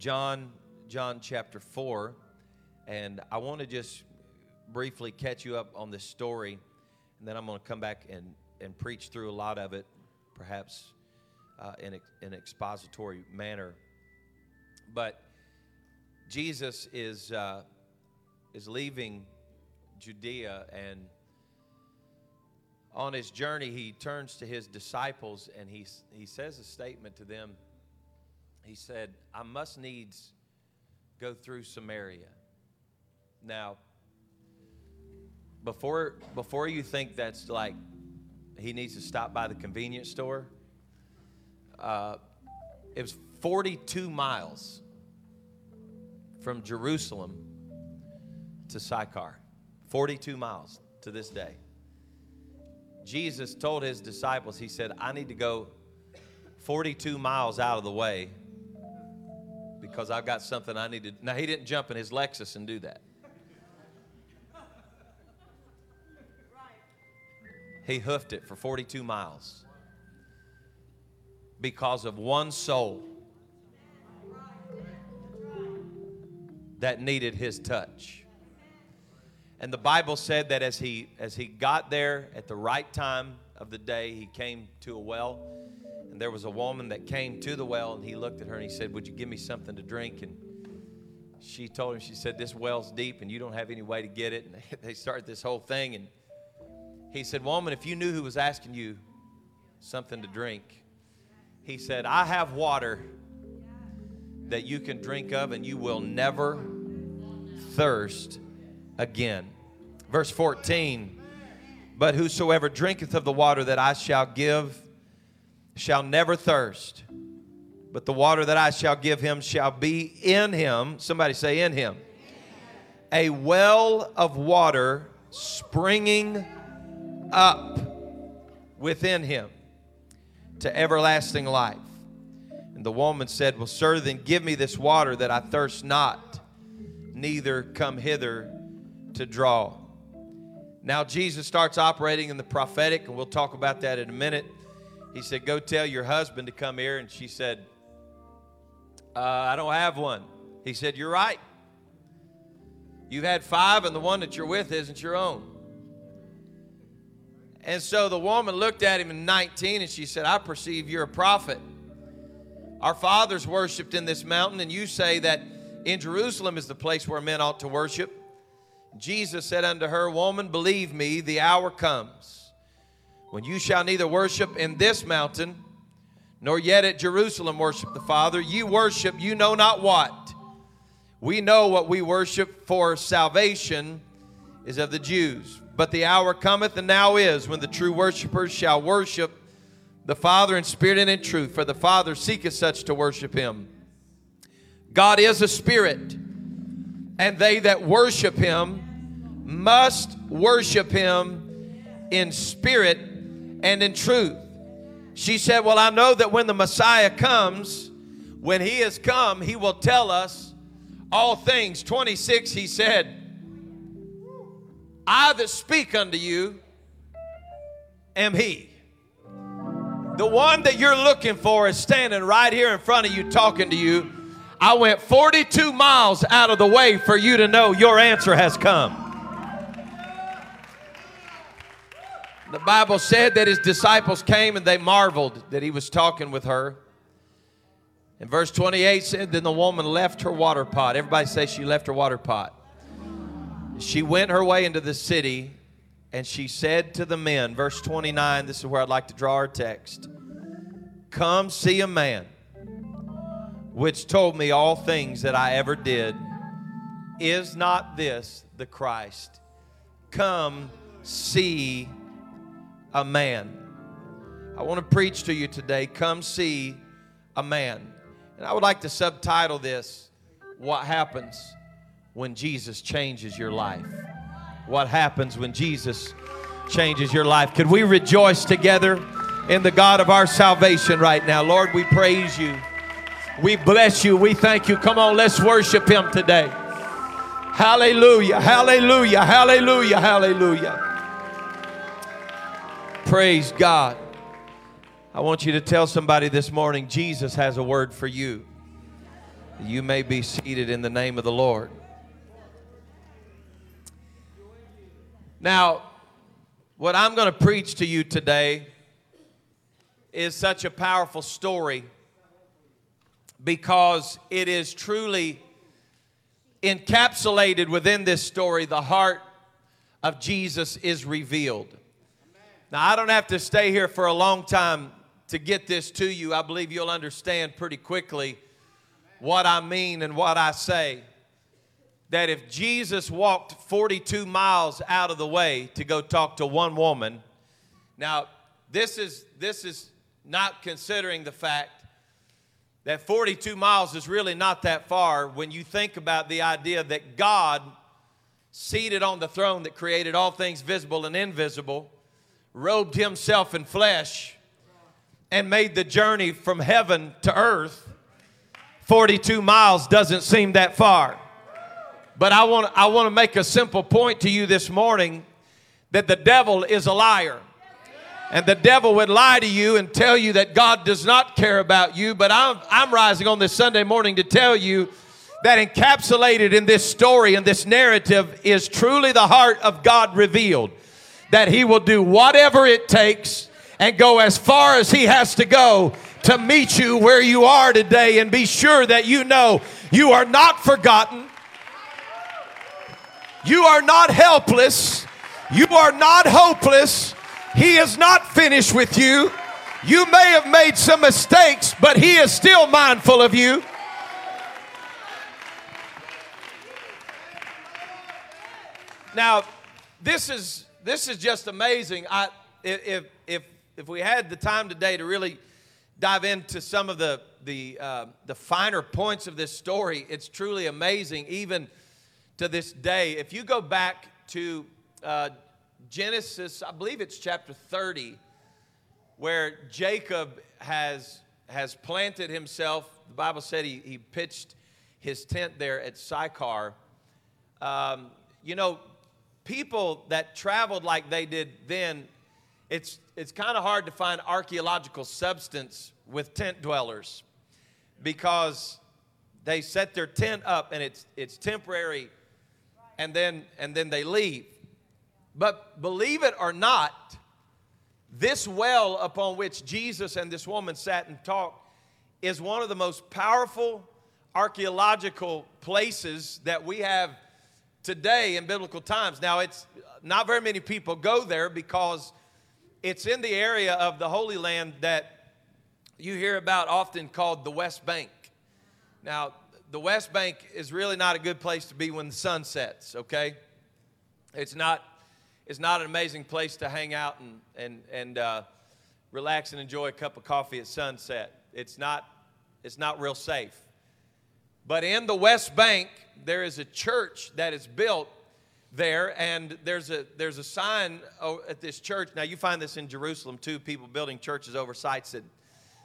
John, John chapter 4, and I want to just briefly catch you up on this story, and then I'm going to come back and, and preach through a lot of it, perhaps uh, in an expository manner. But Jesus is, uh, is leaving Judea, and on his journey, he turns to his disciples and he, he says a statement to them. He said, I must needs go through Samaria. Now, before, before you think that's like he needs to stop by the convenience store, uh, it was 42 miles from Jerusalem to Sychar. 42 miles to this day. Jesus told his disciples, He said, I need to go 42 miles out of the way because I've got something I need to. Now, he didn't jump in his Lexus and do that. He hoofed it for 42 miles because of one soul that needed his touch. And the Bible said that as he as he got there at the right time of the day, he came to a well, and there was a woman that came to the well, and he looked at her and he said, "Would you give me something to drink?" And she told him, she said, "This well's deep, and you don't have any way to get it." And they started this whole thing, and he said, "Woman, if you knew who was asking you something to drink," he said, "I have water." That you can drink of, and you will never thirst again. Verse 14 But whosoever drinketh of the water that I shall give shall never thirst, but the water that I shall give him shall be in him. Somebody say, in him. A well of water springing up within him to everlasting life. And the woman said, Well, sir, then give me this water that I thirst not, neither come hither to draw. Now, Jesus starts operating in the prophetic, and we'll talk about that in a minute. He said, Go tell your husband to come here. And she said, uh, I don't have one. He said, You're right. You've had five, and the one that you're with isn't your own. And so the woman looked at him in 19 and she said, I perceive you're a prophet. Our fathers worshiped in this mountain, and you say that in Jerusalem is the place where men ought to worship. Jesus said unto her, Woman, believe me, the hour comes when you shall neither worship in this mountain nor yet at Jerusalem worship the Father. You worship you know not what. We know what we worship, for salvation is of the Jews. But the hour cometh, and now is, when the true worshipers shall worship the Father in spirit and in truth, for the Father seeketh such to worship him. God is a spirit, and they that worship him must worship him in spirit and in truth. She said, Well, I know that when the Messiah comes, when he has come, he will tell us all things. 26, he said, I that speak unto you am he. The one that you're looking for is standing right here in front of you talking to you. I went 42 miles out of the way for you to know your answer has come. The Bible said that his disciples came and they marveled that he was talking with her. And verse 28 said, Then the woman left her water pot. Everybody say she left her water pot. She went her way into the city and she said to the men, verse 29, this is where I'd like to draw our text Come see a man which told me all things that I ever did. Is not this the Christ? Come see a man. I want to preach to you today. Come see a man. And I would like to subtitle this What Happens When Jesus Changes Your Life. What happens when Jesus changes your life? Could we rejoice together in the God of our salvation right now? Lord, we praise you. We bless you. We thank you. Come on, let's worship him today. Hallelujah, hallelujah, hallelujah, hallelujah. Praise God. I want you to tell somebody this morning Jesus has a word for you. You may be seated in the name of the Lord. Now, what I'm going to preach to you today is such a powerful story because it is truly encapsulated within this story. The heart of Jesus is revealed. Now, I don't have to stay here for a long time to get this to you. I believe you'll understand pretty quickly what I mean and what I say. That if Jesus walked 42 miles out of the way to go talk to one woman, now this is this is not considering the fact that 42 miles is really not that far when you think about the idea that God, seated on the throne that created all things visible and invisible, robed himself in flesh and made the journey from heaven to earth. 42 miles doesn't seem that far. But I want, I want to make a simple point to you this morning that the devil is a liar. And the devil would lie to you and tell you that God does not care about you. But I'm, I'm rising on this Sunday morning to tell you that encapsulated in this story and this narrative is truly the heart of God revealed. That He will do whatever it takes and go as far as He has to go to meet you where you are today and be sure that you know you are not forgotten. You are not helpless. You are not hopeless. He is not finished with you. You may have made some mistakes, but He is still mindful of you. Now, this is this is just amazing. I if if if we had the time today to really dive into some of the the uh, the finer points of this story, it's truly amazing. Even to this day, if you go back to uh, Genesis, I believe it's chapter 30, where Jacob has, has planted himself. The Bible said he, he pitched his tent there at Sychar. Um, you know, people that traveled like they did then, it's, it's kind of hard to find archaeological substance with tent dwellers because they set their tent up and it's, it's temporary and then, and then they leave. But believe it or not, this well upon which Jesus and this woman sat and talked is one of the most powerful archaeological places that we have today in biblical times. Now, it's not very many people go there because it's in the area of the Holy Land that you hear about often called the West Bank. Now, the West Bank is really not a good place to be when the sun sets, okay? It's not it's not an amazing place to hang out and, and, and uh, relax and enjoy a cup of coffee at sunset. It's not, it's not real safe. But in the West Bank, there is a church that is built there, and there's a, there's a sign at this church. Now, you find this in Jerusalem too people building churches over sites that,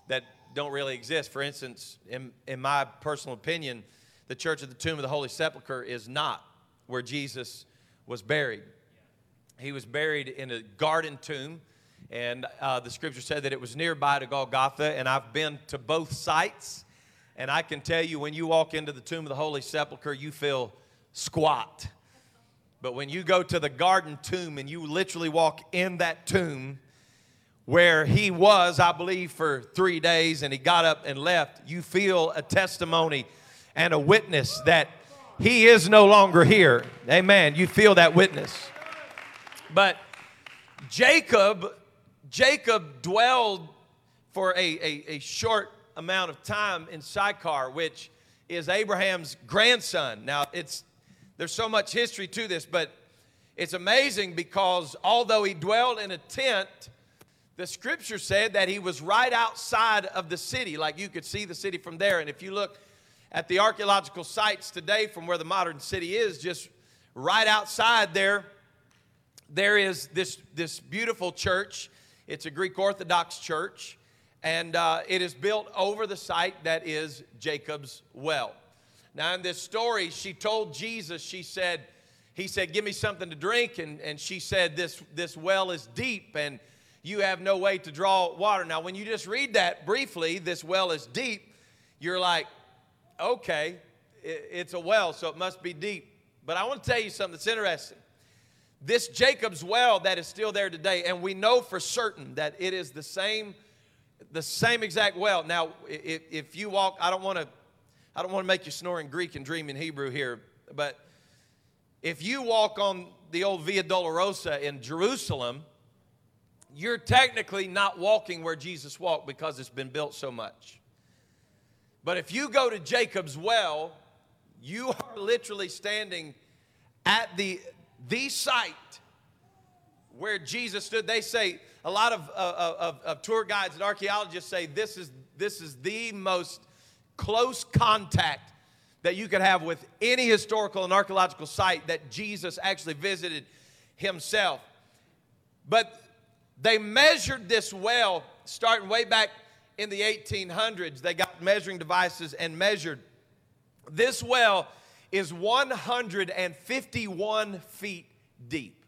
that don't really exist. For instance, in, in my personal opinion, the church of the tomb of the Holy Sepulchre is not where Jesus was buried. He was buried in a garden tomb, and uh, the scripture said that it was nearby to Golgotha. And I've been to both sites, and I can tell you when you walk into the tomb of the Holy Sepulchre, you feel squat. But when you go to the garden tomb and you literally walk in that tomb, where he was, I believe, for three days and he got up and left, you feel a testimony and a witness that he is no longer here. Amen. You feel that witness. But Jacob, Jacob dwelled for a, a, a short amount of time in Sychar, which is Abraham's grandson. Now, it's there's so much history to this, but it's amazing because although he dwelled in a tent, the scripture said that he was right outside of the city. Like you could see the city from there. And if you look at the archaeological sites today from where the modern city is, just right outside there, there is this, this beautiful church. It's a Greek Orthodox church, and uh, it is built over the site that is Jacob's well. Now, in this story, she told Jesus, she said, He said, Give me something to drink. And, and she said, this, this well is deep, and you have no way to draw water. Now, when you just read that briefly, this well is deep, you're like, okay, it's a well, so it must be deep. But I want to tell you something that's interesting. This Jacob's well that is still there today, and we know for certain that it is the same, the same exact well. Now, if, if you walk, I don't want to, I don't want to make you snore in Greek and dream in Hebrew here, but if you walk on the old Via Dolorosa in Jerusalem, you're technically not walking where Jesus walked because it's been built so much. But if you go to Jacob's well, you are literally standing at the, the site where Jesus stood. They say, a lot of, uh, of, of tour guides and archaeologists say this is, this is the most close contact that you could have with any historical and archaeological site that Jesus actually visited himself. But they measured this well starting way back in the 1800s, they got measuring devices and measured. This well is 151 feet deep.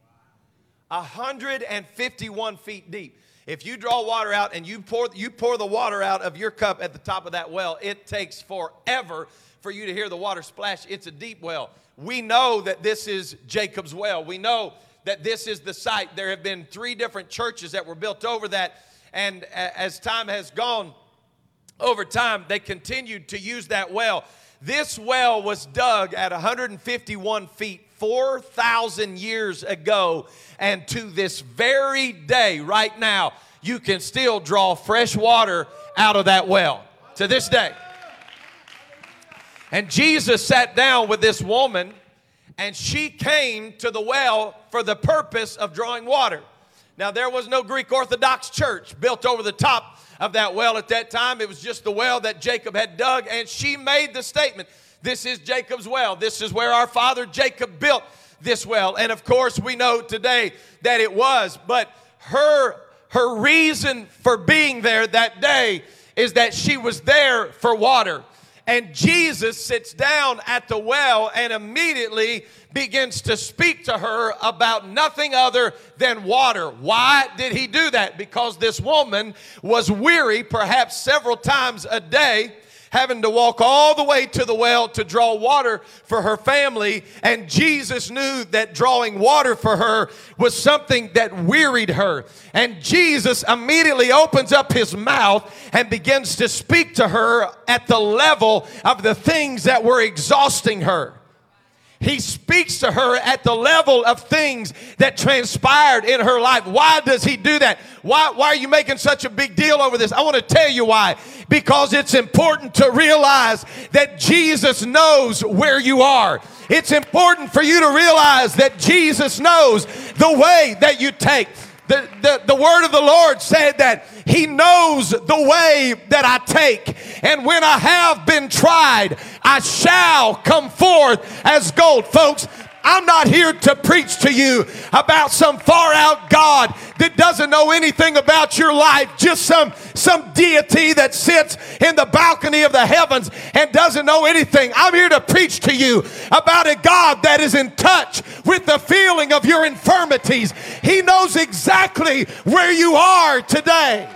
151 feet deep. If you draw water out and you pour, you pour the water out of your cup at the top of that well, it takes forever for you to hear the water splash. It's a deep well. We know that this is Jacob's well. We know that this is the site. There have been three different churches that were built over that and as time has gone over time, they continued to use that well. This well was dug at 151 feet 4,000 years ago. And to this very day, right now, you can still draw fresh water out of that well. To this day. And Jesus sat down with this woman, and she came to the well for the purpose of drawing water. Now, there was no Greek Orthodox church built over the top of that well at that time. It was just the well that Jacob had dug, and she made the statement This is Jacob's well. This is where our father Jacob built this well. And of course, we know today that it was, but her, her reason for being there that day is that she was there for water. And Jesus sits down at the well and immediately begins to speak to her about nothing other than water. Why did he do that? Because this woman was weary, perhaps several times a day having to walk all the way to the well to draw water for her family. And Jesus knew that drawing water for her was something that wearied her. And Jesus immediately opens up his mouth and begins to speak to her at the level of the things that were exhausting her. He speaks to her at the level of things that transpired in her life. Why does he do that? Why, why are you making such a big deal over this? I want to tell you why. Because it's important to realize that Jesus knows where you are. It's important for you to realize that Jesus knows the way that you take. The, the, the word of the Lord said that He knows the way that I take. And when I have been tried, I shall come forth as gold. Folks, I'm not here to preach to you about some far out God that doesn't know anything about your life, just some, some deity that sits in the balcony of the heavens and doesn't know anything. I'm here to preach to you about a God that is in touch with the feeling of your infirmities. He knows exactly where you are today.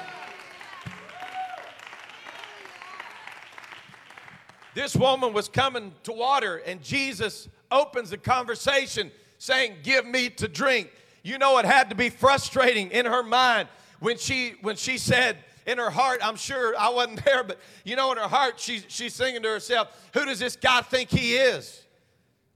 This woman was coming to water, and Jesus opens the conversation saying, Give me to drink. You know, it had to be frustrating in her mind when she when she said in her heart, I'm sure I wasn't there, but you know, in her heart, she's she's singing to herself, Who does this guy think he is?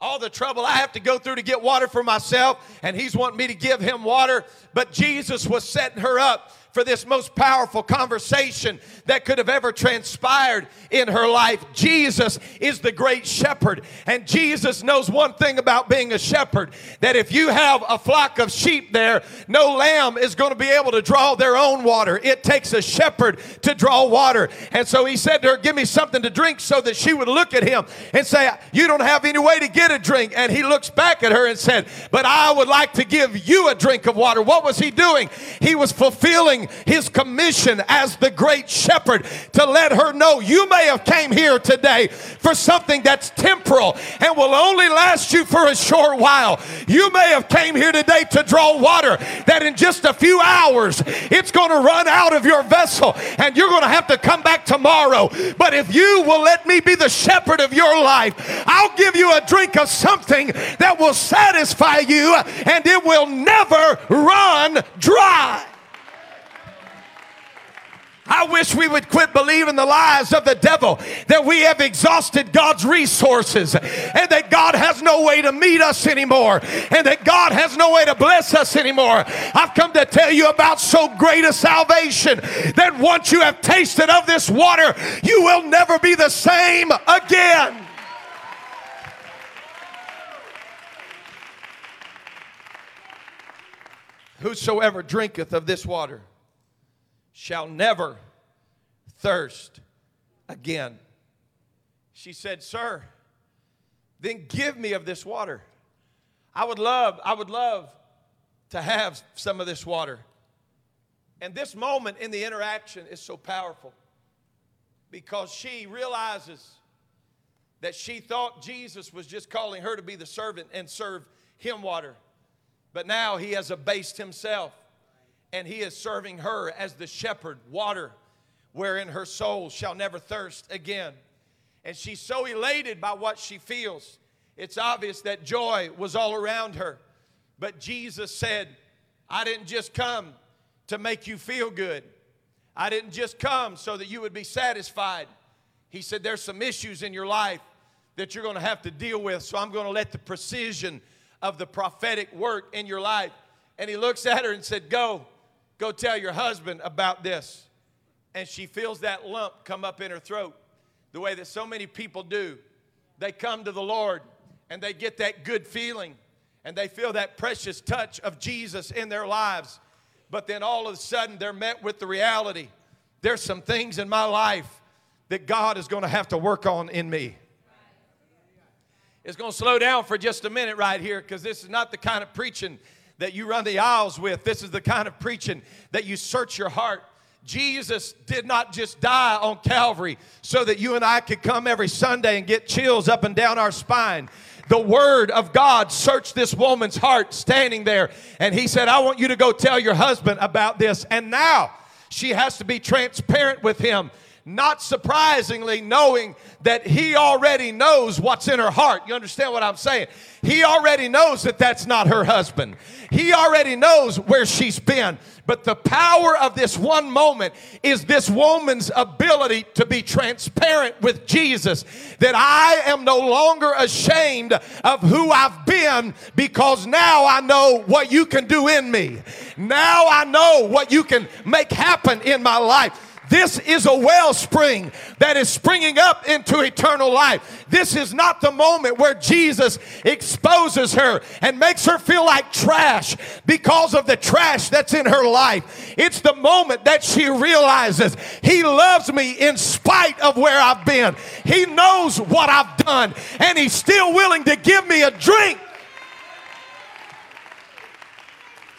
All the trouble I have to go through to get water for myself, and he's wanting me to give him water. But Jesus was setting her up for this most powerful conversation that could have ever transpired in her life. Jesus is the great shepherd, and Jesus knows one thing about being a shepherd that if you have a flock of sheep there, no lamb is going to be able to draw their own water. It takes a shepherd to draw water. And so he said to her, Give me something to drink, so that she would look at him and say, You don't have any way to get a drink. And he looks back at her and said, But I would like to give you a drink of water. What was he doing? He was fulfilling his commission as the great shepherd to let her know you may have came here today for something that's temporal and will only last you for a short while. You may have came here today to draw water that in just a few hours it's going to run out of your vessel and you're going to have to come back tomorrow. But if you will let me be the shepherd of your life, I'll give you a drink of something that will satisfy you and it will never run dry. I wish we would quit believing the lies of the devil that we have exhausted God's resources and that God has no way to meet us anymore and that God has no way to bless us anymore. I've come to tell you about so great a salvation that once you have tasted of this water, you will never be the same again. Whosoever drinketh of this water shall never thirst again. She said, Sir, then give me of this water. I would love, I would love to have some of this water. And this moment in the interaction is so powerful because she realizes that she thought Jesus was just calling her to be the servant and serve him water. But now he has abased himself and he is serving her as the shepherd, water, wherein her soul shall never thirst again. And she's so elated by what she feels. It's obvious that joy was all around her. But Jesus said, I didn't just come to make you feel good. I didn't just come so that you would be satisfied. He said, There's some issues in your life that you're going to have to deal with. So I'm going to let the precision of the prophetic work in your life. And he looks at her and said, Go Go tell your husband about this. And she feels that lump come up in her throat the way that so many people do. They come to the Lord and they get that good feeling and they feel that precious touch of Jesus in their lives. But then all of a sudden they're met with the reality there's some things in my life that God is going to have to work on in me. It's going to slow down for just a minute right here because this is not the kind of preaching that you run the aisles with. This is the kind of preaching that you search your heart. Jesus did not just die on Calvary so that you and I could come every Sunday and get chills up and down our spine. The Word of God searched this woman's heart standing there, and He said, I want you to go tell your husband about this. And now she has to be transparent with him not surprisingly, knowing that he already knows what's in her heart. You understand what I'm saying? He already knows that that's not her husband. He already knows where she's been. But the power of this one moment is this woman's ability to be transparent with Jesus. That I am no longer ashamed of who I've been because now I know what you can do in me. Now I know what you can make happen in my life. This is a wellspring that is springing up into eternal life. This is not the moment where Jesus exposes her and makes her feel like trash because of the trash that's in her life. It's the moment that she realizes He loves me in spite of where I've been. He knows what I've done, and He's still willing to give me a drink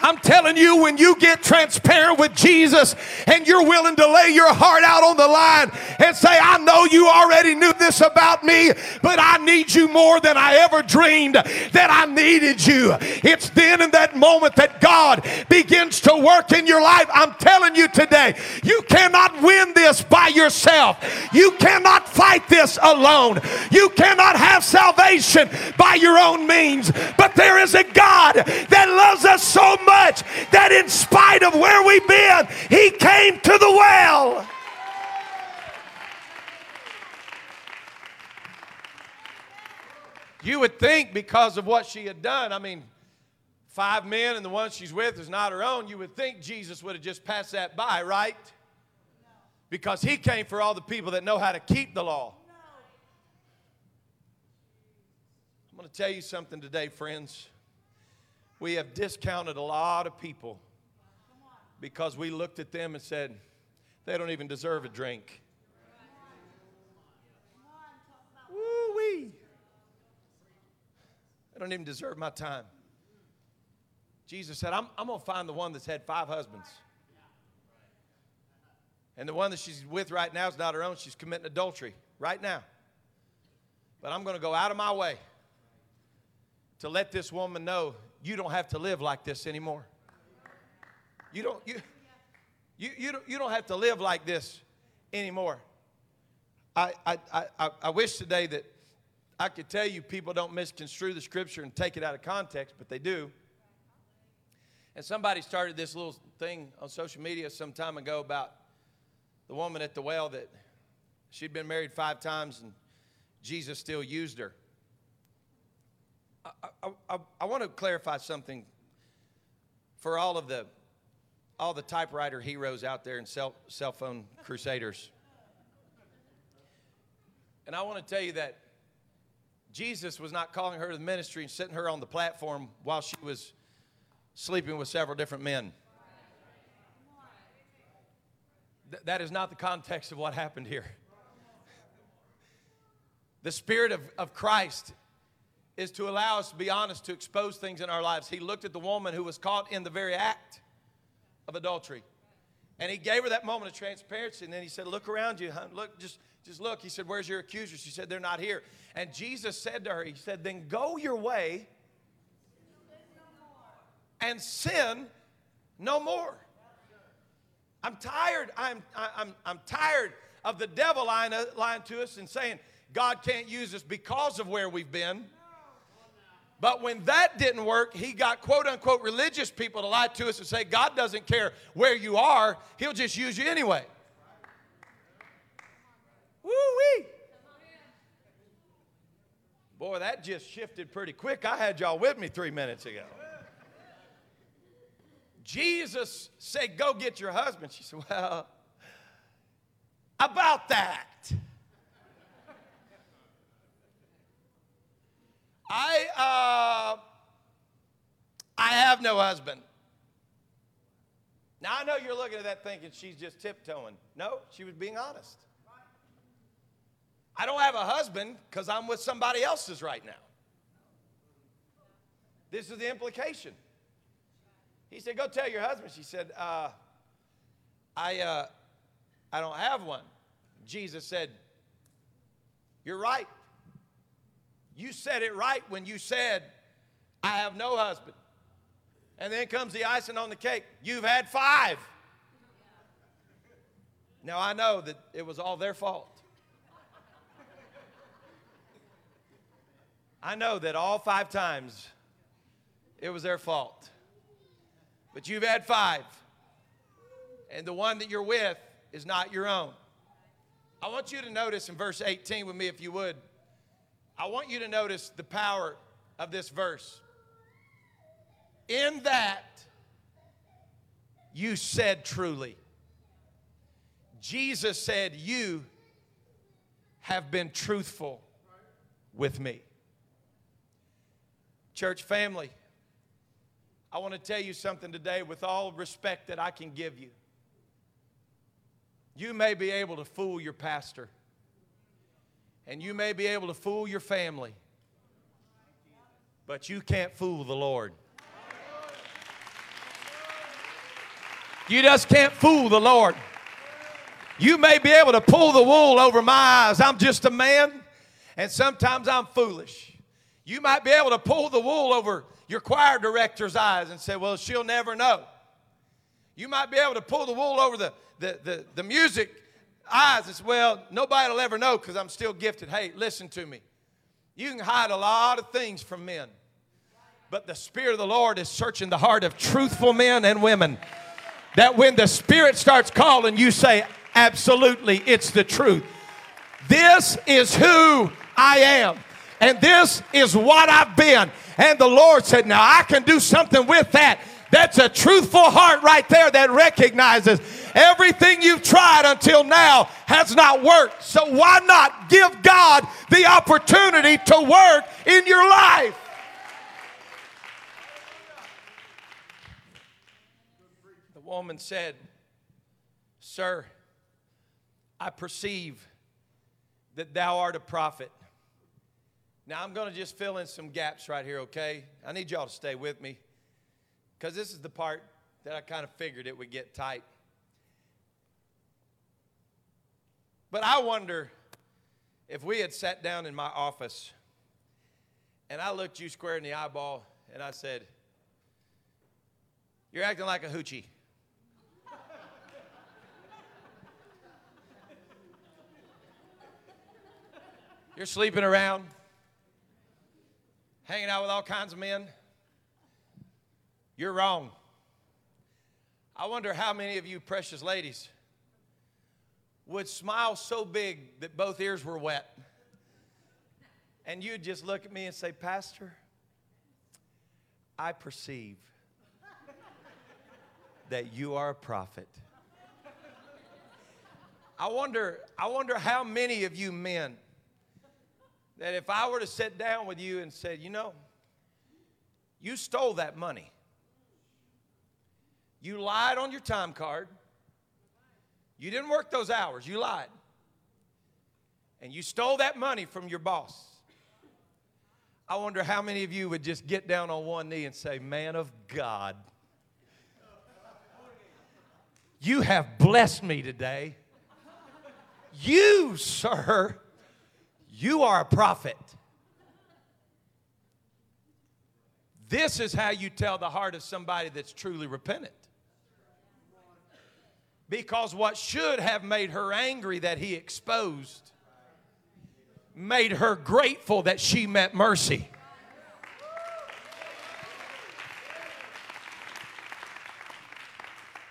I'm telling you, when you get transparent with Jesus and you're willing to lay your heart out on the line and say, I know you already knew this about me, but I need you more than I ever dreamed that I needed you. It's then in that moment that God begins to work in your life. I'm telling you today, you cannot win this by yourself. You cannot fight this alone. You cannot have salvation by your own means. But there is a God that loves us so much that in spite of where we've been, He came to the well. You would think because of what she had done, I mean, five men and the one she's with is not her own, you would think Jesus would have just passed that by, right? Because he came for all the people that know how to keep the law. I'm going to tell you something today, friends we have discounted a lot of people because we looked at them and said, they don't even deserve a drink. Woo wee. They don't even deserve my time. Jesus said, I'm, I'm going to find the one that's had five husbands. And the one that she's with right now is not her own. She's committing adultery right now. But I'm going to go out of my way to let this woman know you don't have to live like this anymore. You don't, you, you, you, don't, you don't have to live like this anymore. I, I, I, I wish today that I could tell you people don't misconstrue the scripture and take it out of context, but they do. And somebody started this little thing on social media some time ago about the woman at the well that she'd been married five times and Jesus still used her. I, I, I, want to clarify something for all of the all the typewriter heroes out there and cell, cell phone crusaders. And I want to tell you that Jesus was not calling her to the ministry and sitting her on the platform while she was sleeping with several different men. Th- that is not the context of what happened here. The Spirit of, of Christ is to allow us to be honest, to expose things in our lives. He looked at the woman who was caught in the very act of adultery. And he gave her that moment of transparency. And then he said, Look around you. Look, just, just look. He said, Where's your accusers? She said, They're not here. And Jesus said to her, He said, Then go your way and sin no more. I'm tired. I'm, I'm, I'm tired of the devil lying, lying to us and saying God can't use us because of where we've been. But when that didn't work, he got quote unquote religious people to lie to us and say, God doesn't care where you are, he'll just use you anyway. Woo wee. Boy, that just shifted pretty quick. I had y'all with me three minutes ago. Jesus said, Go get your husband. She said, Well, about that. I, uh, I have no husband. Now, I know you're looking at that thinking she's just tiptoeing. No, she was being honest. I don't have a husband because I'm with somebody else's right now. This is the implication. He said, Go tell your husband. She said, uh, I, uh, I don't have one. Jesus said, You're right. You said it right when you said, I have no husband. And then comes the icing on the cake. You've had five. Now I know that it was all their fault. I know that all five times it was their fault. But you've had five. And the one that you're with is not your own. I want you to notice in verse 18 with me, if you would. I want you to notice the power of this verse. In that, you said truly. Jesus said, You have been truthful with me. Church family, I want to tell you something today with all respect that I can give you. You may be able to fool your pastor and you may be able to fool your family, but you can't fool the Lord. You just can't fool the Lord. You may be able to pull the wool over my eyes. I'm just a man, and sometimes I'm foolish. You might be able to pull the wool over your choir director's eyes and say, Well, she'll never know. You might be able to pull the wool over the, the, the, the music eyes as well, nobody will ever know because I'm still gifted. Hey, listen to me. You can hide a lot of things from men, but the Spirit of the Lord is searching the heart of truthful men and women. That when the Spirit starts calling, you say, Absolutely, it's the truth. This is who I am, and this is what I've been. And the Lord said, Now I can do something with that. That's a truthful heart right there that recognizes everything you've tried until now has not worked. So why not give God the opportunity to work in your life? The woman said, Sir, I perceive that thou art a prophet. Now, I'm going to just fill in some gaps right here, okay? I need y'all to stay with me because this is the part that I kind of figured it would get tight. But I wonder if we had sat down in my office and I looked you square in the eyeball and I said, You're acting like a hoochie. You're sleeping around, hanging out with all kinds of men. You're wrong. I wonder how many of you precious ladies would smile so big that both ears were wet. And you'd just look at me and say, Pastor, I perceive that you are a prophet. I wonder, I wonder how many of you men that if I were to sit down with you and said, you know, you stole that money. You lied on your time card. You didn't work those hours, you lied. And you stole that money from your boss. I wonder how many of you would just get down on one knee and say, Man of God, you have blessed me today. You, sir, you are a prophet. This is how you tell the heart of somebody that's truly repentant. Because what should have made her angry that he exposed made her grateful that she met mercy.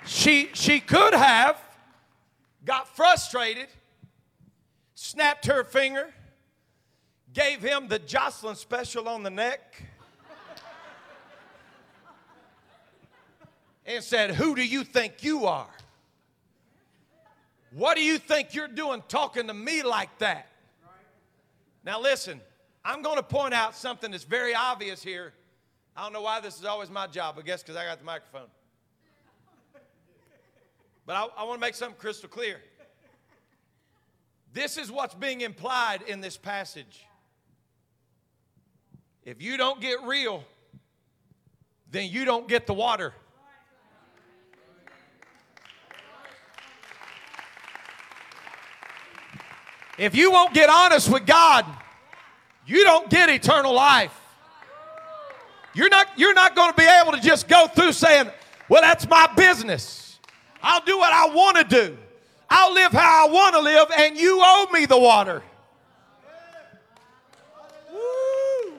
She, she could have got frustrated, snapped her finger, gave him the Jocelyn special on the neck, and said, Who do you think you are? What do you think you're doing talking to me like that? Now, listen, I'm going to point out something that's very obvious here. I don't know why this is always my job, I guess because I got the microphone. But I, I want to make something crystal clear. This is what's being implied in this passage. If you don't get real, then you don't get the water. If you won't get honest with God, you don't get eternal life. You're not, you're not going to be able to just go through saying, Well, that's my business. I'll do what I want to do. I'll live how I want to live, and you owe me the water. Woo.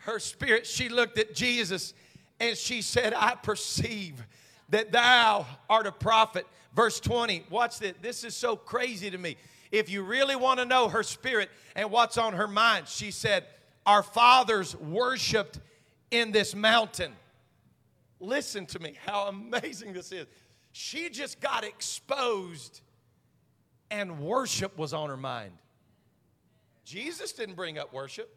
Her spirit, she looked at Jesus and she said, I perceive that thou art a prophet. Verse 20, watch this. This is so crazy to me. If you really want to know her spirit and what's on her mind, she said, Our fathers worshiped in this mountain. Listen to me, how amazing this is. She just got exposed, and worship was on her mind. Jesus didn't bring up worship,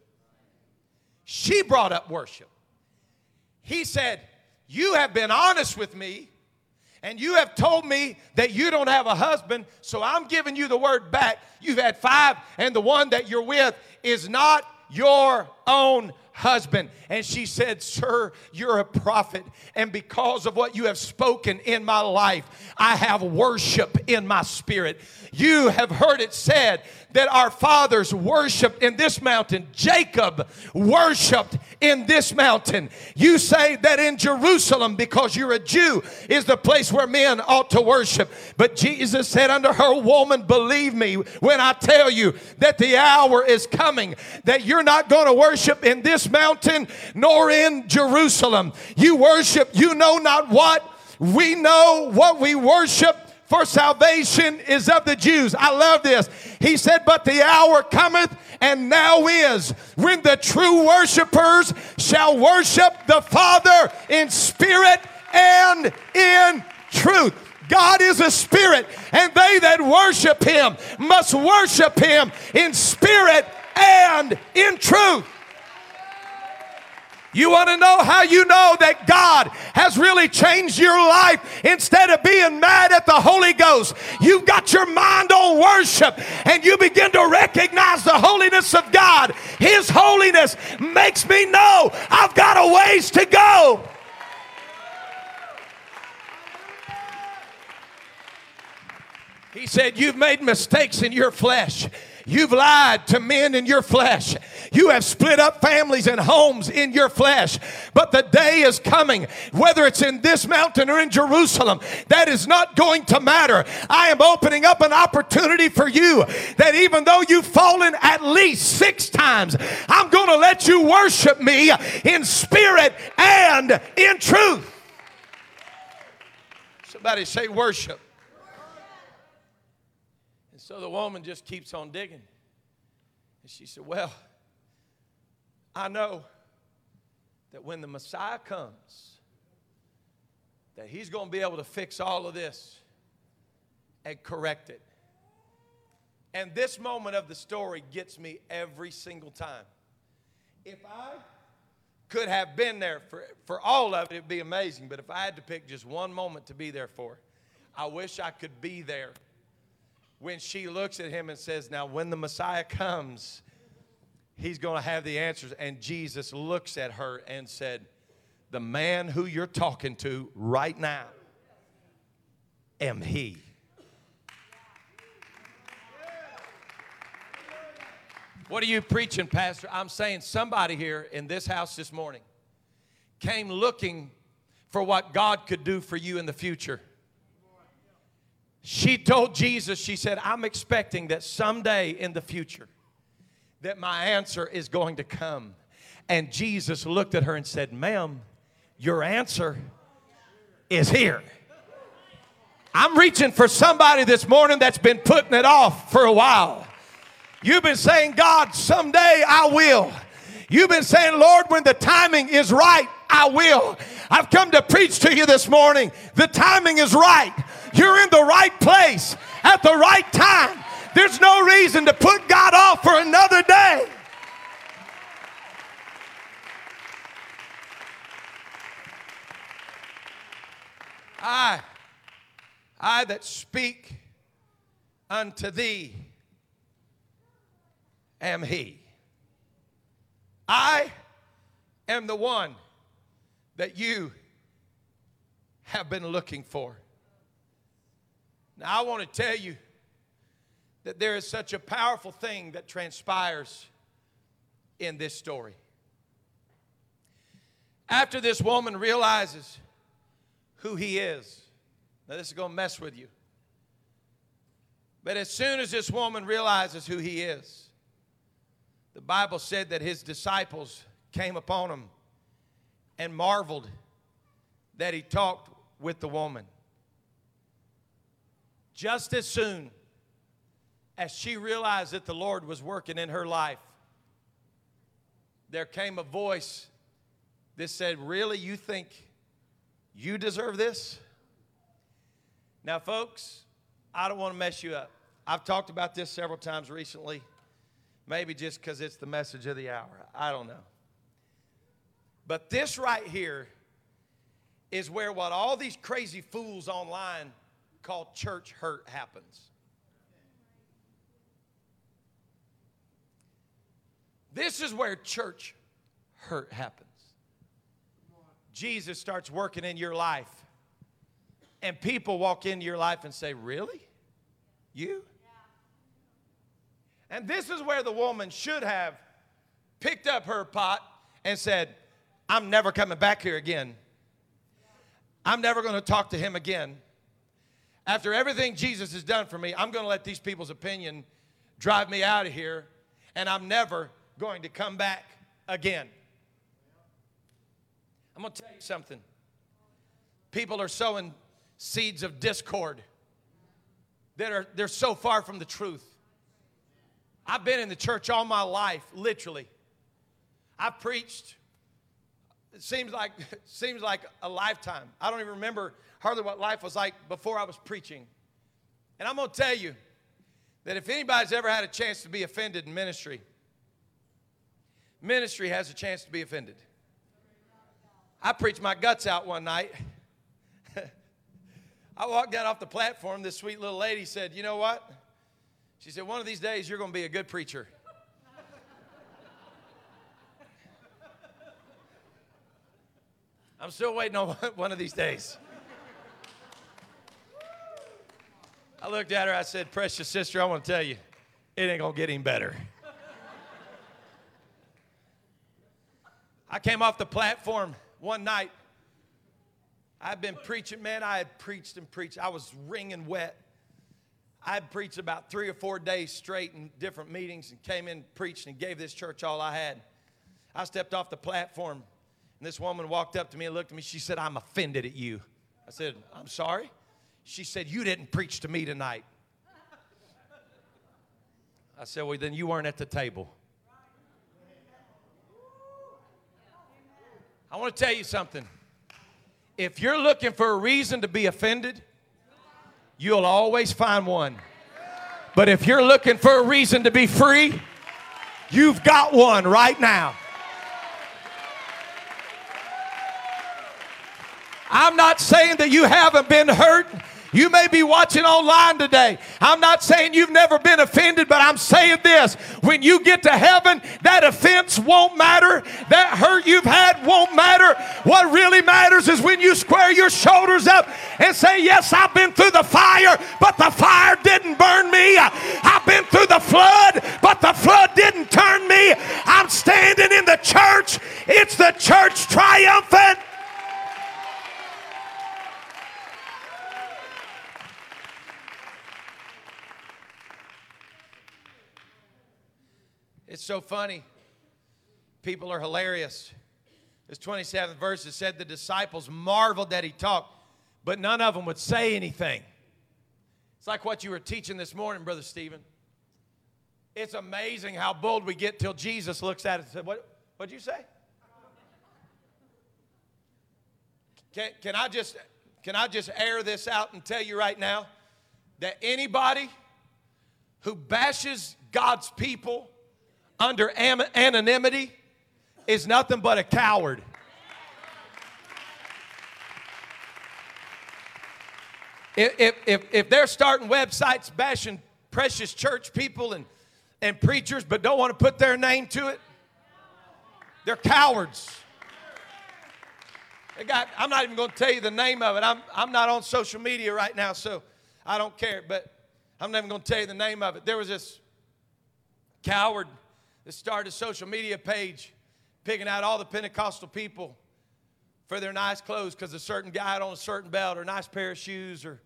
she brought up worship. He said, You have been honest with me and you have told me that you don't have a husband, so I'm giving you the word back. You've had five, and the one that you're with is not your own husband. And she said, Sir, you're a prophet. And because of what you have spoken in my life, I have worship in my spirit. You have heard it said that our fathers worshiped in this mountain. Jacob worshiped in this mountain. You say that in Jerusalem, because you're a Jew, is the place where men ought to worship. But Jesus said unto her, Woman, believe me when I tell you that the hour is coming that you're not going to worship in this mountain nor in Jerusalem. You worship, you know not what. We know what we worship for salvation is of the Jews. I love this. He said, But the hour cometh and now is when the true worshipers shall worship the Father in spirit and in truth. God is a spirit, and they that worship him must worship him in spirit and in truth. You want to know how you know that God has really changed your life instead of being mad at the Holy Ghost? You've got your mind on worship and you begin to recognize the holiness of God. His holiness makes me know I've got a ways to go. He said, You've made mistakes in your flesh. You've lied to men in your flesh. You have split up families and homes in your flesh. But the day is coming, whether it's in this mountain or in Jerusalem, that is not going to matter. I am opening up an opportunity for you that even though you've fallen at least six times, I'm going to let you worship me in spirit and in truth. Somebody say worship. So the woman just keeps on digging. And she said, Well, I know that when the Messiah comes, that he's going to be able to fix all of this and correct it. And this moment of the story gets me every single time. If I could have been there for, for all of it, it'd be amazing. But if I had to pick just one moment to be there for, I wish I could be there when she looks at him and says, Now, when the Messiah comes, he's going to have the answers. And Jesus looks at her and said, The man who you're talking to right now am he. What are you preaching, Pastor? I'm saying somebody here in this house this morning came looking for what God could do for you in the future. She told Jesus, she said, I'm expecting that someday in the future that my answer is going to come. And Jesus looked at her and said, Ma'am, your answer is here. I'm reaching for somebody this morning that's been putting it off for a while. You've been saying, God, someday I will. You've been saying, Lord, when the timing is right, I will. I've come to preach to you this morning. The timing is right. You're in the right place at the right time. There's no reason to put God off for another day. I, I that speak unto thee am he. I am the one that you have been looking for. Now, I want to tell you that there is such a powerful thing that transpires in this story. After this woman realizes who he is, now this is going to mess with you. But as soon as this woman realizes who he is, the Bible said that his disciples came upon him and marveled that he talked with the woman. Just as soon as she realized that the Lord was working in her life, there came a voice that said, Really, you think you deserve this? Now, folks, I don't want to mess you up. I've talked about this several times recently, maybe just because it's the message of the hour. I don't know. But this right here is where what all these crazy fools online call church hurt happens. This is where church hurt happens. Jesus starts working in your life, and people walk into your life and say, Really? You? And this is where the woman should have picked up her pot and said, I'm never coming back here again. I'm never going to talk to him again. After everything Jesus has done for me, I'm going to let these people's opinion drive me out of here, and I'm never going to come back again. I'm going to tell you something. People are sowing seeds of discord that are they're so far from the truth. I've been in the church all my life, literally. I preached it seems like it seems like a lifetime. I don't even remember hardly what life was like before I was preaching. And I'm going to tell you that if anybody's ever had a chance to be offended in ministry, ministry has a chance to be offended. I preached my guts out one night. I walked down off the platform. This sweet little lady said, You know what? She said, One of these days you're going to be a good preacher. I'm still waiting on one of these days. I looked at her, I said, Precious sister, I want to tell you, it ain't going to get any better. I came off the platform one night. I've been preaching, man. I had preached and preached. I was wringing wet. I had preached about three or four days straight in different meetings and came in, preached, and gave this church all I had. I stepped off the platform, and this woman walked up to me and looked at me. She said, I'm offended at you. I said, I'm sorry. She said, You didn't preach to me tonight. I said, Well, then you weren't at the table. I want to tell you something. If you're looking for a reason to be offended, you'll always find one. But if you're looking for a reason to be free, you've got one right now. I'm not saying that you haven't been hurt. You may be watching online today. I'm not saying you've never been offended, but I'm saying this. When you get to heaven, that offense won't matter. That hurt you've had won't matter. What really matters is when you square your shoulders up and say, Yes, I've been through the fire, but the fire didn't burn me. I've been through the flood, but the flood didn't turn me. I'm standing in the church. It's the church triumphant. It's so funny. People are hilarious. This 27th verse it said the disciples marveled that he talked, but none of them would say anything. It's like what you were teaching this morning, Brother Stephen. It's amazing how bold we get till Jesus looks at it and said, What what'd you say? Can, can I just can I just air this out and tell you right now that anybody who bashes God's people under anonymity is nothing but a coward. If, if, if they're starting websites bashing precious church people and, and preachers but don't want to put their name to it, they're cowards. They got, I'm not even going to tell you the name of it. I'm, I'm not on social media right now, so I don't care, but I'm not even going to tell you the name of it. There was this coward that started a social media page picking out all the Pentecostal people for their nice clothes because a certain guy had on a certain belt or a nice pair of shoes or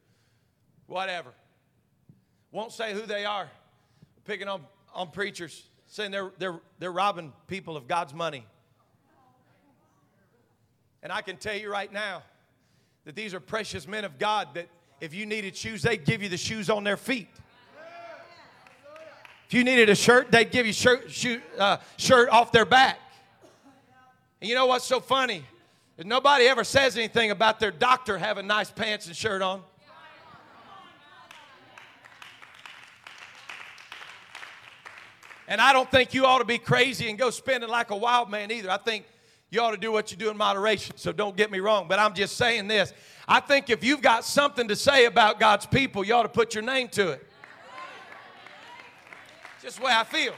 whatever. Won't say who they are. Picking on, on preachers, saying they're, they're, they're robbing people of God's money. And I can tell you right now that these are precious men of God that if you needed shoes, they'd give you the shoes on their feet. If you needed a shirt, they'd give you shirt, shoot, uh, shirt off their back. And you know what's so funny? Nobody ever says anything about their doctor having nice pants and shirt on. And I don't think you ought to be crazy and go spending like a wild man either. I think you ought to do what you do in moderation. So don't get me wrong. But I'm just saying this. I think if you've got something to say about God's people, you ought to put your name to it. Just the way I feel.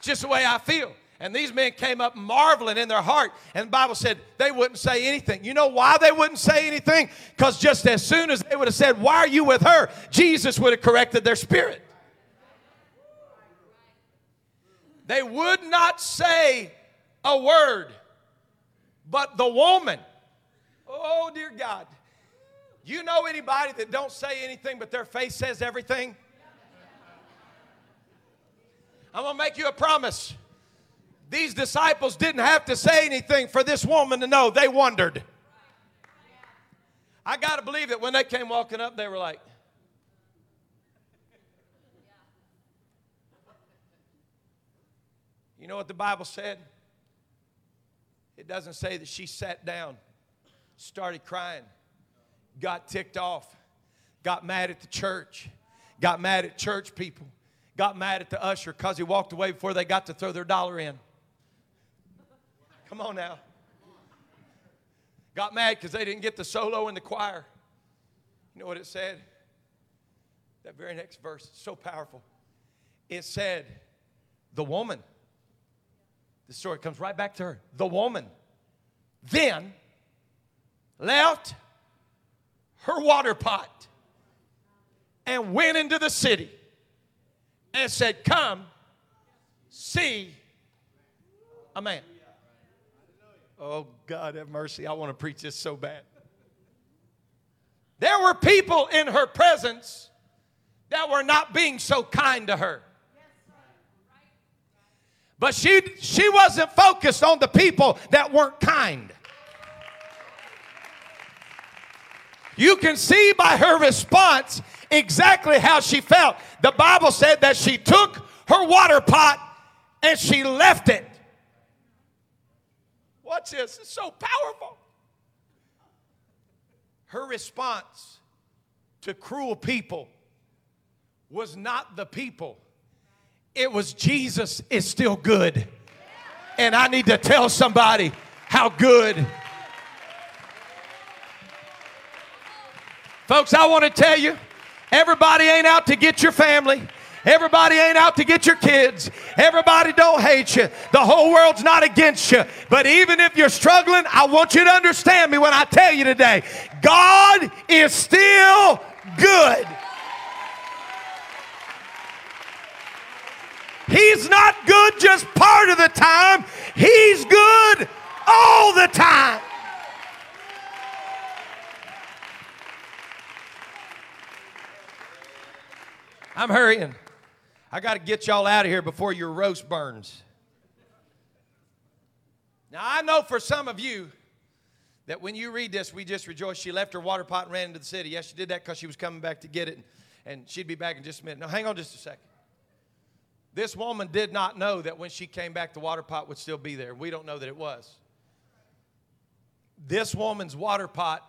Just the way I feel. And these men came up marveling in their heart. And the Bible said they wouldn't say anything. You know why they wouldn't say anything? Because just as soon as they would have said, Why are you with her? Jesus would have corrected their spirit. They would not say a word. But the woman, oh dear God, you know anybody that don't say anything but their face says everything? I'm going to make you a promise. These disciples didn't have to say anything for this woman to know. They wondered. I got to believe that when they came walking up, they were like, You know what the Bible said? It doesn't say that she sat down, started crying, got ticked off, got mad at the church, got mad at church people got mad at the usher because he walked away before they got to throw their dollar in. Come on now. Got mad because they didn't get the solo in the choir. You know what it said? That very next verse, so powerful. It said, the woman, the story comes right back to her. The woman then left her water pot and went into the city and said, Come, see a man. Oh, God have mercy. I want to preach this so bad. There were people in her presence that were not being so kind to her. But she, she wasn't focused on the people that weren't kind. You can see by her response exactly how she felt. The Bible said that she took her water pot and she left it. Watch this, it's so powerful. Her response to cruel people was not the people, it was Jesus is still good. And I need to tell somebody how good. Folks, I want to tell you everybody ain't out to get your family. Everybody ain't out to get your kids. Everybody don't hate you. The whole world's not against you. But even if you're struggling, I want you to understand me when I tell you today God is still good. He's not good just part of the time, He's good all the time. I'm hurrying. I got to get y'all out of here before your roast burns. Now, I know for some of you that when you read this, we just rejoice. She left her water pot and ran into the city. Yes, she did that because she was coming back to get it, and she'd be back in just a minute. Now, hang on just a second. This woman did not know that when she came back, the water pot would still be there. We don't know that it was. This woman's water pot,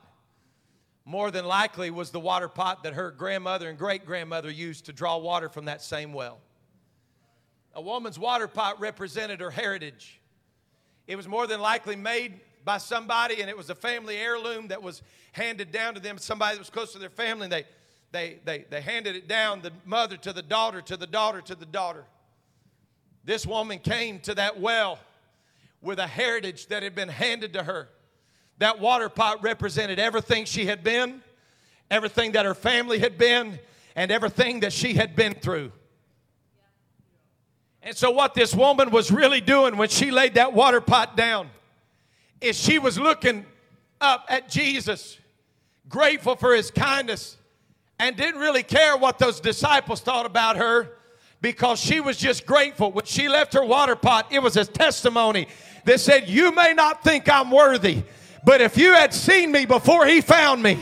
more than likely, was the water pot that her grandmother and great grandmother used to draw water from that same well. A woman's water pot represented her heritage. It was more than likely made by somebody, and it was a family heirloom that was handed down to them, somebody that was close to their family, and they, they, they, they handed it down, the mother to the daughter, to the daughter, to the daughter. This woman came to that well with a heritage that had been handed to her. That water pot represented everything she had been, everything that her family had been, and everything that she had been through. And so, what this woman was really doing when she laid that water pot down is she was looking up at Jesus, grateful for his kindness, and didn't really care what those disciples thought about her because she was just grateful. When she left her water pot, it was a testimony that said, You may not think I'm worthy, but if you had seen me before he found me,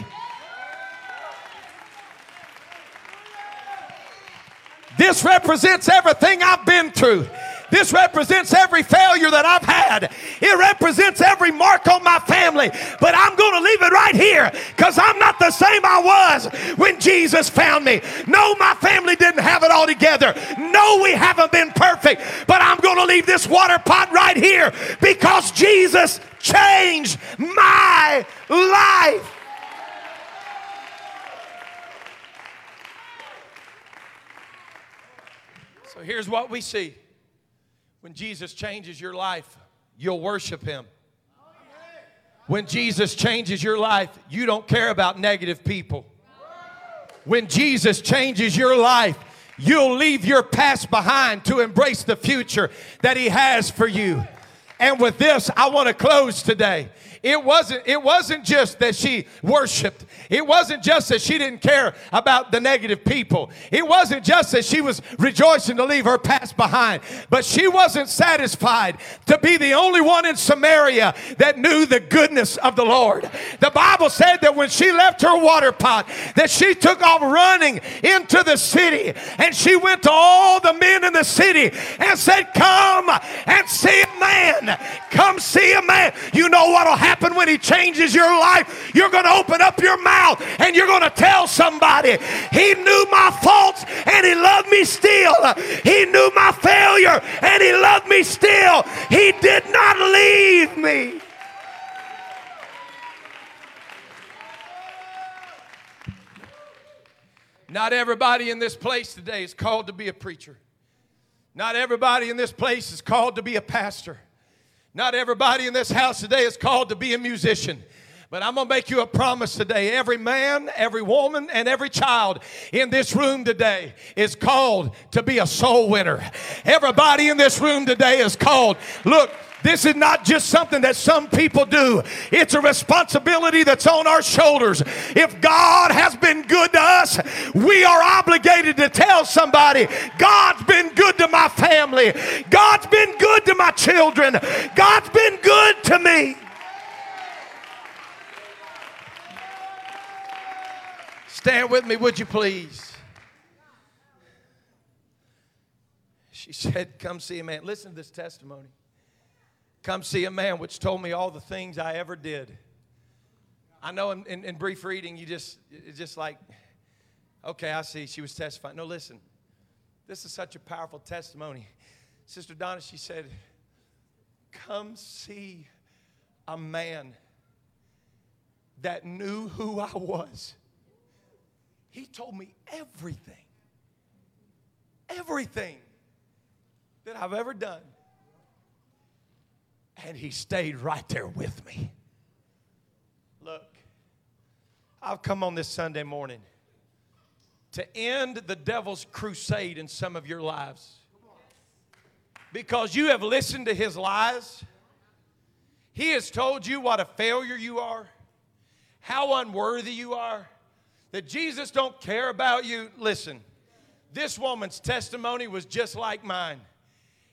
this represents everything I've been through. This represents every failure that I've had. It represents every mark on my family. But I'm going to leave it right here because I'm not the same I was when Jesus found me. No, my family didn't have it all together. No, we haven't been perfect. But I'm going to leave this water pot right here because Jesus changed my life. So here's what we see when Jesus changes your life, you'll worship him. When Jesus changes your life, you don't care about negative people. When Jesus changes your life, you'll leave your past behind to embrace the future that he has for you. And with this, I want to close today. It wasn't, it wasn't just that she worshiped. It wasn't just that she didn't care about the negative people. It wasn't just that she was rejoicing to leave her past behind. But she wasn't satisfied to be the only one in Samaria that knew the goodness of the Lord. The Bible said that when she left her water pot, that she took off running into the city and she went to all the men in the city and said, Come and see a man. Come see a man. You know what'll happen happen when He changes your life. You're going to open up your mouth and you're going to tell somebody, He knew my faults and He loved me still. He knew my failure and He loved me still. He did not leave me. Not everybody in this place today is called to be a preacher. Not everybody in this place is called to be a pastor. Not everybody in this house today is called to be a musician. But I'm going to make you a promise today. Every man, every woman, and every child in this room today is called to be a soul winner. Everybody in this room today is called. Look, this is not just something that some people do. It's a responsibility that's on our shoulders. If God has been good to us, we are obligated to tell somebody, God's been good to my family. God's been good to my children. God's been good to me. Stand with me, would you please? She said, Come see a man. Listen to this testimony. Come see a man which told me all the things I ever did. I know in, in, in brief reading, you just, it's just like, okay, I see. She was testifying. No, listen. This is such a powerful testimony. Sister Donna, she said, Come see a man that knew who I was. He told me everything, everything that I've ever done. And he stayed right there with me. Look, I've come on this Sunday morning to end the devil's crusade in some of your lives. Because you have listened to his lies. He has told you what a failure you are, how unworthy you are, that Jesus don't care about you. Listen, this woman's testimony was just like mine.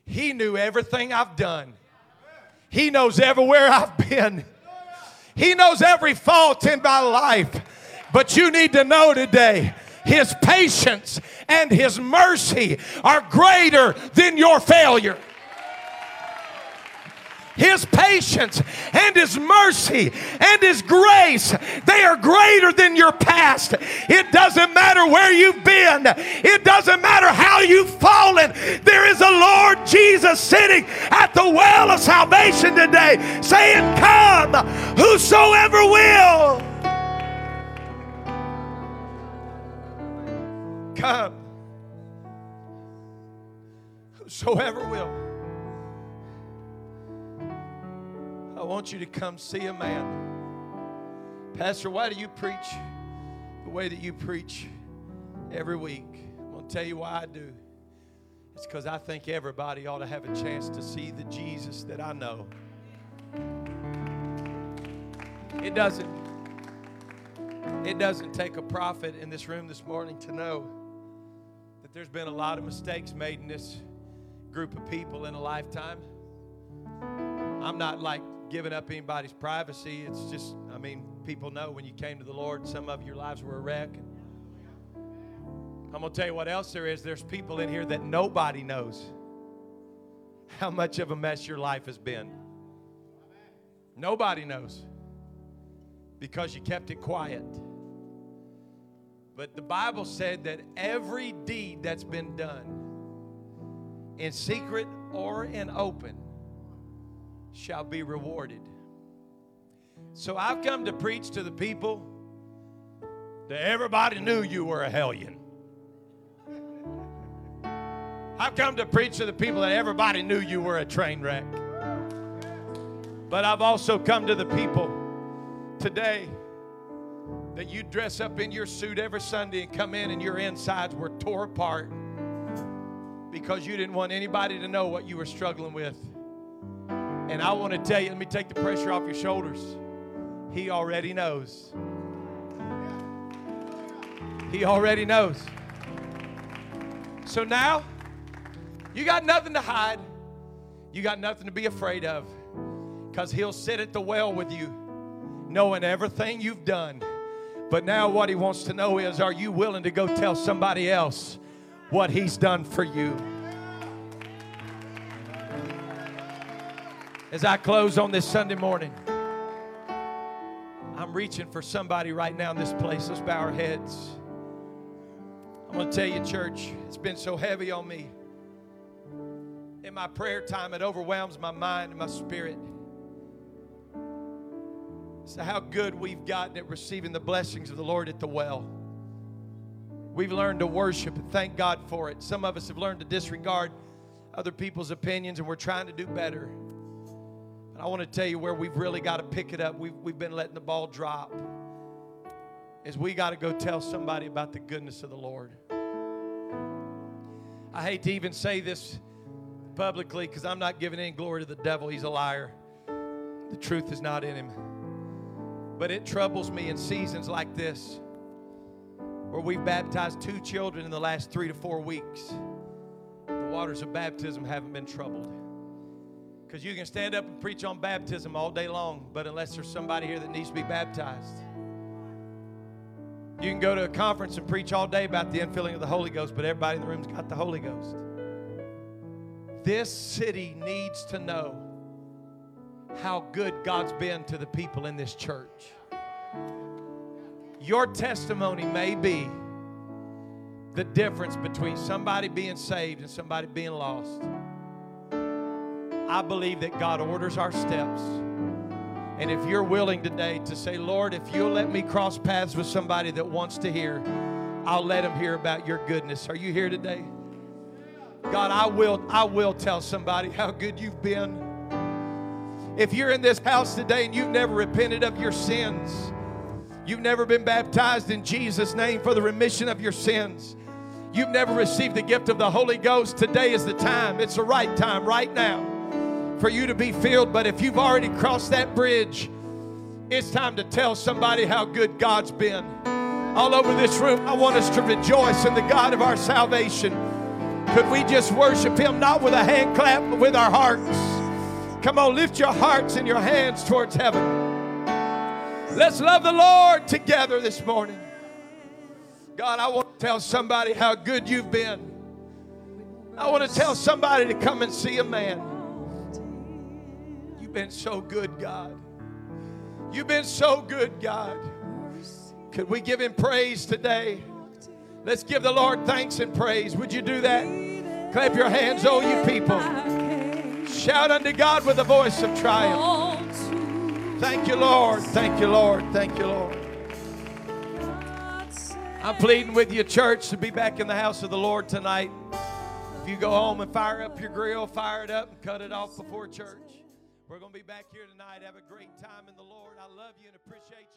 He knew everything I've done. He knows everywhere I've been. He knows every fault in my life. But you need to know today His patience and His mercy are greater than your failure. His patience and His mercy and His grace, they are greater than your past. It doesn't matter where you've been, it doesn't matter how you've fallen. There is a Lord Jesus sitting at the well of salvation today saying, Come, whosoever will. Come, whosoever will. Want you to come see a man. Pastor, why do you preach the way that you preach every week? I'm going to tell you why I do. It's because I think everybody ought to have a chance to see the Jesus that I know. It doesn't it doesn't take a prophet in this room this morning to know that there's been a lot of mistakes made in this group of people in a lifetime. I'm not like giving up anybody's privacy. It's just, I mean, people know when you came to the Lord, some of your lives were a wreck. I'm going to tell you what else there is. There's people in here that nobody knows how much of a mess your life has been. Nobody knows because you kept it quiet. But the Bible said that every deed that's been done in secret or in open shall be rewarded. So I've come to preach to the people that everybody knew you were a hellion. I've come to preach to the people that everybody knew you were a train wreck. But I've also come to the people today that you dress up in your suit every Sunday and come in and your insides were tore apart because you didn't want anybody to know what you were struggling with. And I want to tell you, let me take the pressure off your shoulders. He already knows. He already knows. So now, you got nothing to hide. You got nothing to be afraid of. Because He'll sit at the well with you, knowing everything you've done. But now, what He wants to know is are you willing to go tell somebody else what He's done for you? As I close on this Sunday morning, I'm reaching for somebody right now in this place. Let's bow our heads. I'm going to tell you, church, it's been so heavy on me. In my prayer time, it overwhelms my mind and my spirit. So, how good we've gotten at receiving the blessings of the Lord at the well. We've learned to worship and thank God for it. Some of us have learned to disregard other people's opinions, and we're trying to do better. I want to tell you where we've really got to pick it up. We've, we've been letting the ball drop. Is we got to go tell somebody about the goodness of the Lord. I hate to even say this publicly because I'm not giving any glory to the devil. He's a liar. The truth is not in him. But it troubles me in seasons like this where we've baptized two children in the last three to four weeks. The waters of baptism haven't been troubled. Because you can stand up and preach on baptism all day long, but unless there's somebody here that needs to be baptized, you can go to a conference and preach all day about the infilling of the Holy Ghost, but everybody in the room's got the Holy Ghost. This city needs to know how good God's been to the people in this church. Your testimony may be the difference between somebody being saved and somebody being lost. I believe that God orders our steps. And if you're willing today to say, Lord, if you'll let me cross paths with somebody that wants to hear, I'll let them hear about your goodness. Are you here today? God, I will, I will tell somebody how good you've been. If you're in this house today and you've never repented of your sins, you've never been baptized in Jesus' name for the remission of your sins, you've never received the gift of the Holy Ghost, today is the time. It's the right time, right now, for you to be filled. But if you've already crossed that bridge, it's time to tell somebody how good God's been. All over this room, I want us to rejoice in the God of our salvation. Could we just worship Him not with a hand clap, but with our hearts? Come on, lift your hearts and your hands towards heaven. Let's love the Lord together this morning. God, I want to tell somebody how good you've been. I want to tell somebody to come and see a man. You've been so good, God. You've been so good, God. Could we give him praise today? Let's give the Lord thanks and praise. Would you do that? Clap your hands, oh you people. Shout unto God with a voice of triumph. Thank you, Lord. Thank you, Lord. Thank you, Lord. I'm pleading with you, church, to be back in the house of the Lord tonight. If you go home and fire up your grill, fire it up and cut it off before church. We're going to be back here tonight. Have a great time in the Lord. I love you and appreciate